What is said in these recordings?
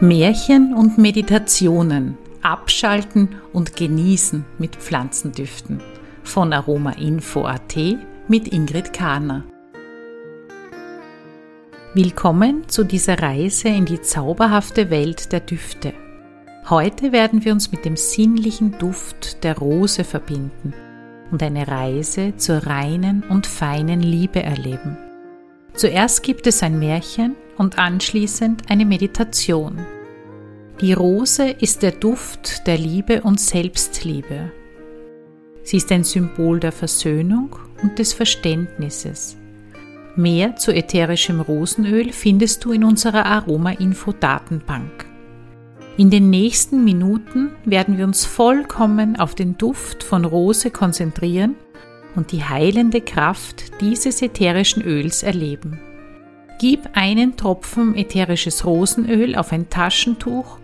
Märchen und Meditationen abschalten und genießen mit Pflanzendüften von Aromainfo.at mit Ingrid Kahner. Willkommen zu dieser Reise in die zauberhafte Welt der Düfte. Heute werden wir uns mit dem sinnlichen Duft der Rose verbinden und eine Reise zur reinen und feinen Liebe erleben. Zuerst gibt es ein Märchen und anschließend eine Meditation. Die Rose ist der Duft der Liebe und Selbstliebe. Sie ist ein Symbol der Versöhnung und des Verständnisses. Mehr zu ätherischem Rosenöl findest du in unserer Aroma-Info-Datenbank. In den nächsten Minuten werden wir uns vollkommen auf den Duft von Rose konzentrieren und die heilende Kraft dieses ätherischen Öls erleben. Gib einen Tropfen ätherisches Rosenöl auf ein Taschentuch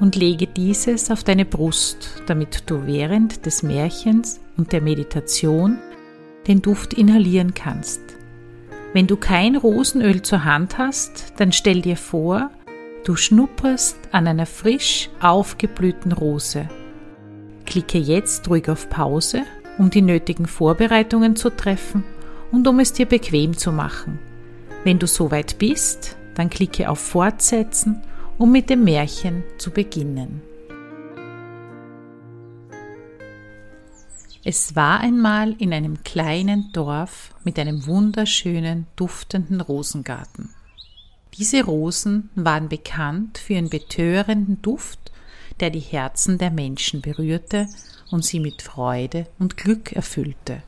und lege dieses auf deine Brust, damit du während des Märchens und der Meditation den Duft inhalieren kannst. Wenn du kein Rosenöl zur Hand hast, dann stell dir vor, du schnupperst an einer frisch aufgeblühten Rose. Klicke jetzt ruhig auf Pause, um die nötigen Vorbereitungen zu treffen und um es dir bequem zu machen. Wenn du soweit bist, dann klicke auf Fortsetzen, um mit dem Märchen zu beginnen. Es war einmal in einem kleinen Dorf mit einem wunderschönen, duftenden Rosengarten. Diese Rosen waren bekannt für ihren betörenden Duft, der die Herzen der Menschen berührte und sie mit Freude und Glück erfüllte.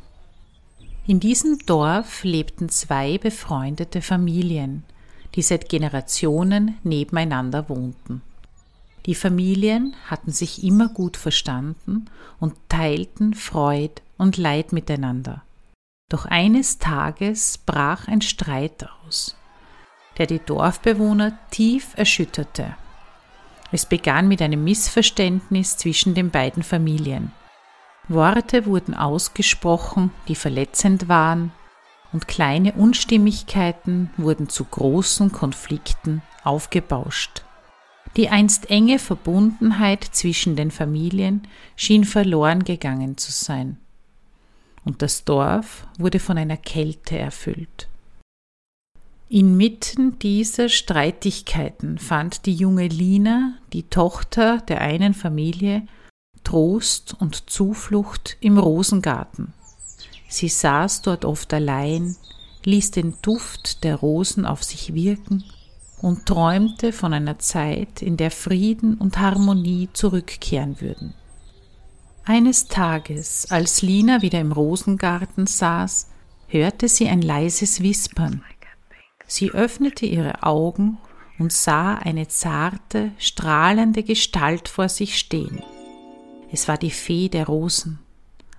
In diesem Dorf lebten zwei befreundete Familien, die seit Generationen nebeneinander wohnten. Die Familien hatten sich immer gut verstanden und teilten Freud und Leid miteinander. Doch eines Tages brach ein Streit aus, der die Dorfbewohner tief erschütterte. Es begann mit einem Missverständnis zwischen den beiden Familien. Worte wurden ausgesprochen, die verletzend waren, und kleine Unstimmigkeiten wurden zu großen Konflikten aufgebauscht. Die einst enge Verbundenheit zwischen den Familien schien verloren gegangen zu sein, und das Dorf wurde von einer Kälte erfüllt. Inmitten dieser Streitigkeiten fand die junge Lina, die Tochter der einen Familie, Trost und Zuflucht im Rosengarten. Sie saß dort oft allein, ließ den Duft der Rosen auf sich wirken und träumte von einer Zeit, in der Frieden und Harmonie zurückkehren würden. Eines Tages, als Lina wieder im Rosengarten saß, hörte sie ein leises Wispern. Sie öffnete ihre Augen und sah eine zarte, strahlende Gestalt vor sich stehen. Es war die Fee der Rosen,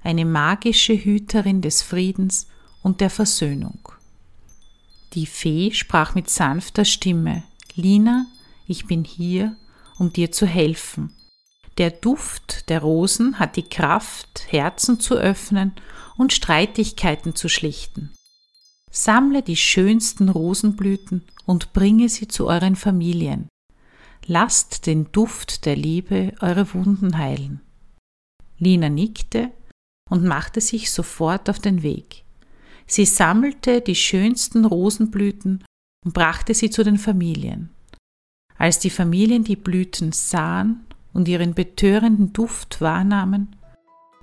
eine magische Hüterin des Friedens und der Versöhnung. Die Fee sprach mit sanfter Stimme Lina, ich bin hier, um dir zu helfen. Der Duft der Rosen hat die Kraft, Herzen zu öffnen und Streitigkeiten zu schlichten. Sammle die schönsten Rosenblüten und bringe sie zu euren Familien. Lasst den Duft der Liebe eure Wunden heilen. Lina nickte und machte sich sofort auf den Weg. Sie sammelte die schönsten Rosenblüten und brachte sie zu den Familien. Als die Familien die Blüten sahen und ihren betörenden Duft wahrnahmen,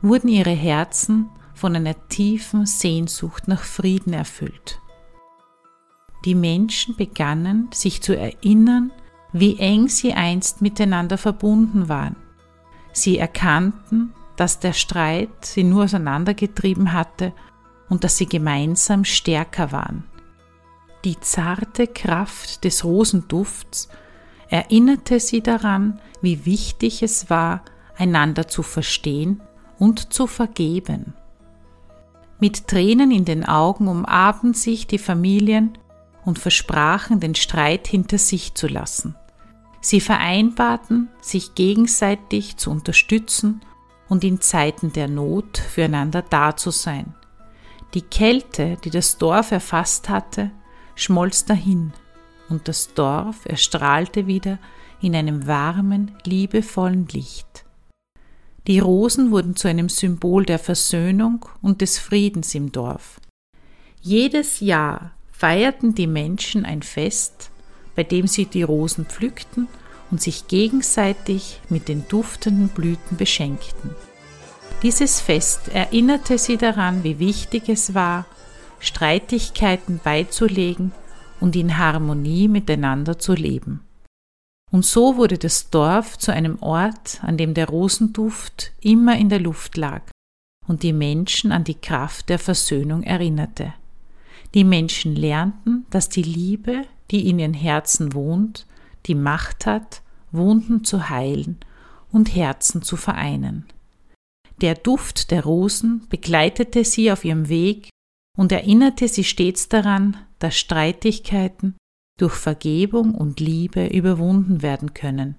wurden ihre Herzen von einer tiefen Sehnsucht nach Frieden erfüllt. Die Menschen begannen sich zu erinnern, wie eng sie einst miteinander verbunden waren. Sie erkannten, dass der Streit sie nur auseinandergetrieben hatte und dass sie gemeinsam stärker waren. Die zarte Kraft des Rosendufts erinnerte sie daran, wie wichtig es war, einander zu verstehen und zu vergeben. Mit Tränen in den Augen umarmten sich die Familien und versprachen, den Streit hinter sich zu lassen. Sie vereinbarten, sich gegenseitig zu unterstützen und in Zeiten der Not füreinander da zu sein. Die Kälte, die das Dorf erfasst hatte, schmolz dahin. und das Dorf erstrahlte wieder in einem warmen, liebevollen Licht. Die Rosen wurden zu einem Symbol der Versöhnung und des Friedens im Dorf. Jedes Jahr feierten die Menschen ein Fest, bei dem sie die Rosen pflückten und sich gegenseitig mit den duftenden Blüten beschenkten. Dieses Fest erinnerte sie daran, wie wichtig es war, Streitigkeiten beizulegen und in Harmonie miteinander zu leben. Und so wurde das Dorf zu einem Ort, an dem der Rosenduft immer in der Luft lag und die Menschen an die Kraft der Versöhnung erinnerte. Die Menschen lernten, dass die Liebe, die in ihren Herzen wohnt, die Macht hat, Wunden zu heilen und Herzen zu vereinen. Der Duft der Rosen begleitete sie auf ihrem Weg und erinnerte sie stets daran, dass Streitigkeiten durch Vergebung und Liebe überwunden werden können.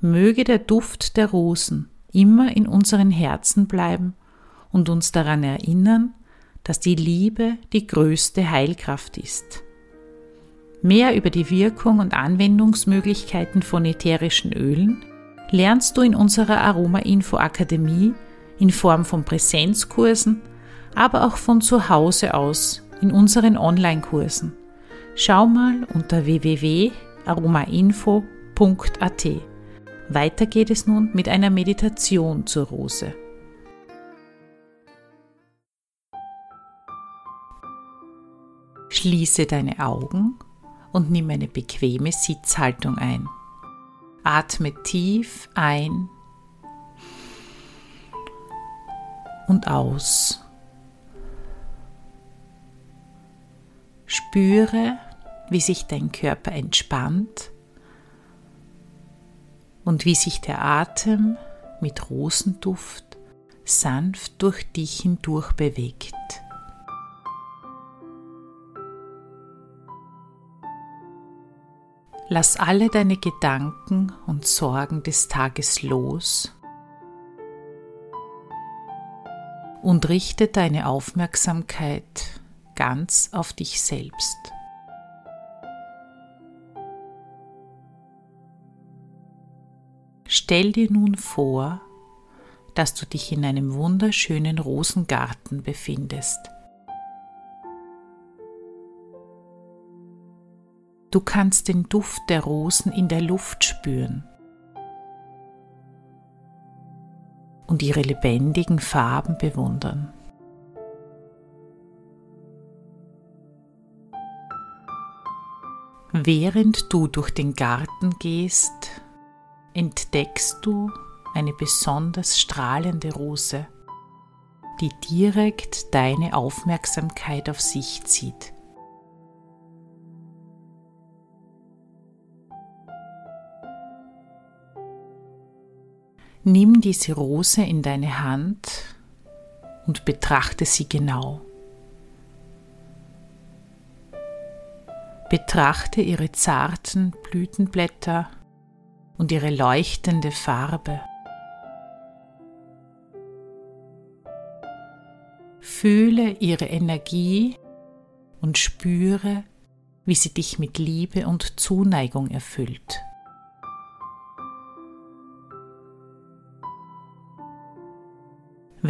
Möge der Duft der Rosen immer in unseren Herzen bleiben und uns daran erinnern, dass die Liebe die größte Heilkraft ist. Mehr über die Wirkung und Anwendungsmöglichkeiten von ätherischen Ölen lernst du in unserer Aroma Info Akademie in Form von Präsenzkursen aber auch von zu Hause aus in unseren Online-Kursen. Schau mal unter www.aromainfo.at. Weiter geht es nun mit einer Meditation zur Rose. Schließe deine Augen und nimm eine bequeme Sitzhaltung ein. Atme tief ein und aus. Spüre, wie sich dein Körper entspannt und wie sich der Atem mit Rosenduft sanft durch dich hindurch bewegt. Lass alle deine Gedanken und Sorgen des Tages los und richte deine Aufmerksamkeit ganz auf dich selbst. Stell dir nun vor, dass du dich in einem wunderschönen Rosengarten befindest. Du kannst den Duft der Rosen in der Luft spüren und ihre lebendigen Farben bewundern. Während du durch den Garten gehst, entdeckst du eine besonders strahlende Rose, die direkt deine Aufmerksamkeit auf sich zieht. Nimm diese Rose in deine Hand und betrachte sie genau. Betrachte ihre zarten Blütenblätter und ihre leuchtende Farbe. Fühle ihre Energie und spüre, wie sie dich mit Liebe und Zuneigung erfüllt.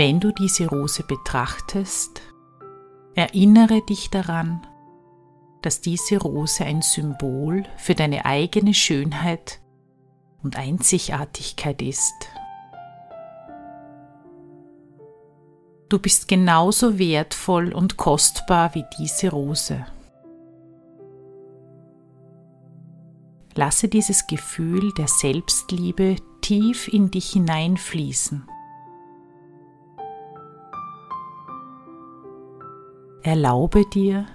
Wenn du diese Rose betrachtest, erinnere dich daran, dass diese Rose ein Symbol für deine eigene Schönheit und Einzigartigkeit ist. Du bist genauso wertvoll und kostbar wie diese Rose. Lasse dieses Gefühl der Selbstliebe tief in dich hineinfließen. Erlaube dir,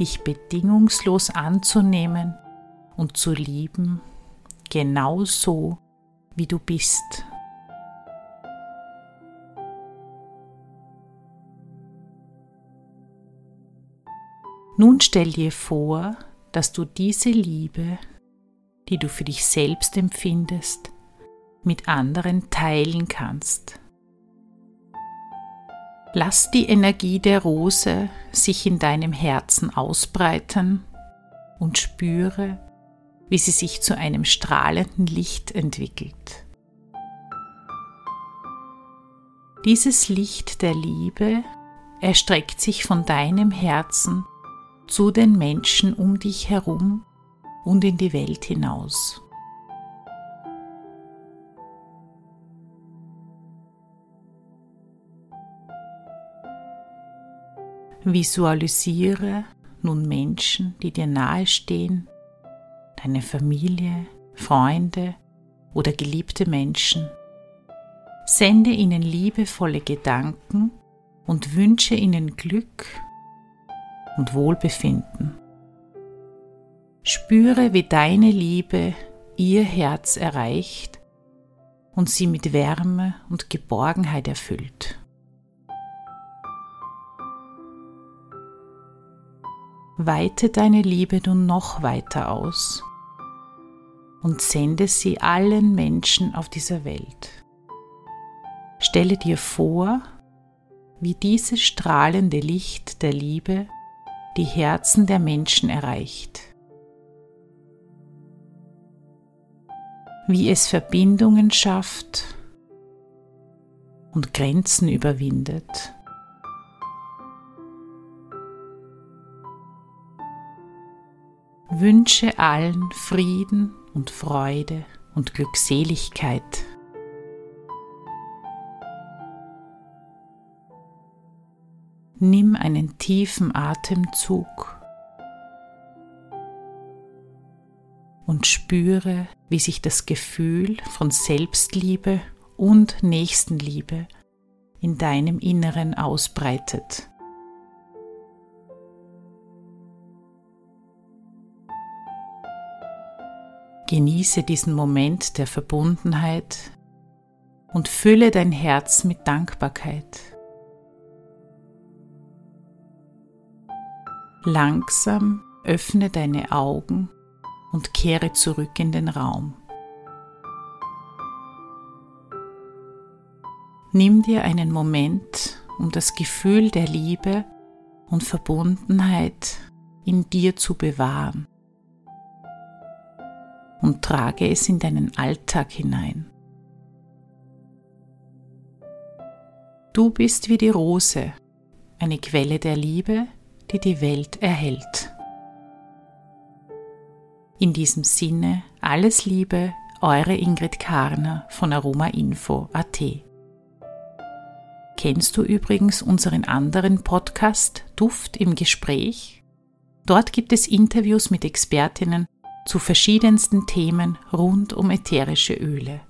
dich bedingungslos anzunehmen und zu lieben, genau so, wie du bist. Nun stell dir vor, dass du diese Liebe, die du für dich selbst empfindest, mit anderen teilen kannst. Lass die Energie der Rose sich in deinem Herzen ausbreiten und spüre, wie sie sich zu einem strahlenden Licht entwickelt. Dieses Licht der Liebe erstreckt sich von deinem Herzen zu den Menschen um dich herum und in die Welt hinaus. Visualisiere nun Menschen, die dir nahestehen, deine Familie, Freunde oder geliebte Menschen. Sende ihnen liebevolle Gedanken und wünsche ihnen Glück und Wohlbefinden. Spüre, wie deine Liebe ihr Herz erreicht und sie mit Wärme und Geborgenheit erfüllt. Weite deine Liebe nun noch weiter aus und sende sie allen Menschen auf dieser Welt. Stelle dir vor, wie dieses strahlende Licht der Liebe die Herzen der Menschen erreicht, wie es Verbindungen schafft und Grenzen überwindet. Wünsche allen Frieden und Freude und Glückseligkeit. Nimm einen tiefen Atemzug und spüre, wie sich das Gefühl von Selbstliebe und Nächstenliebe in deinem Inneren ausbreitet. Genieße diesen Moment der Verbundenheit und fülle dein Herz mit Dankbarkeit. Langsam öffne deine Augen und kehre zurück in den Raum. Nimm dir einen Moment, um das Gefühl der Liebe und Verbundenheit in dir zu bewahren und trage es in deinen Alltag hinein. Du bist wie die Rose, eine Quelle der Liebe, die die Welt erhält. In diesem Sinne alles Liebe, eure Ingrid Karner von aromainfo.at. Kennst du übrigens unseren anderen Podcast Duft im Gespräch? Dort gibt es Interviews mit Expertinnen zu verschiedensten Themen rund um ätherische Öle.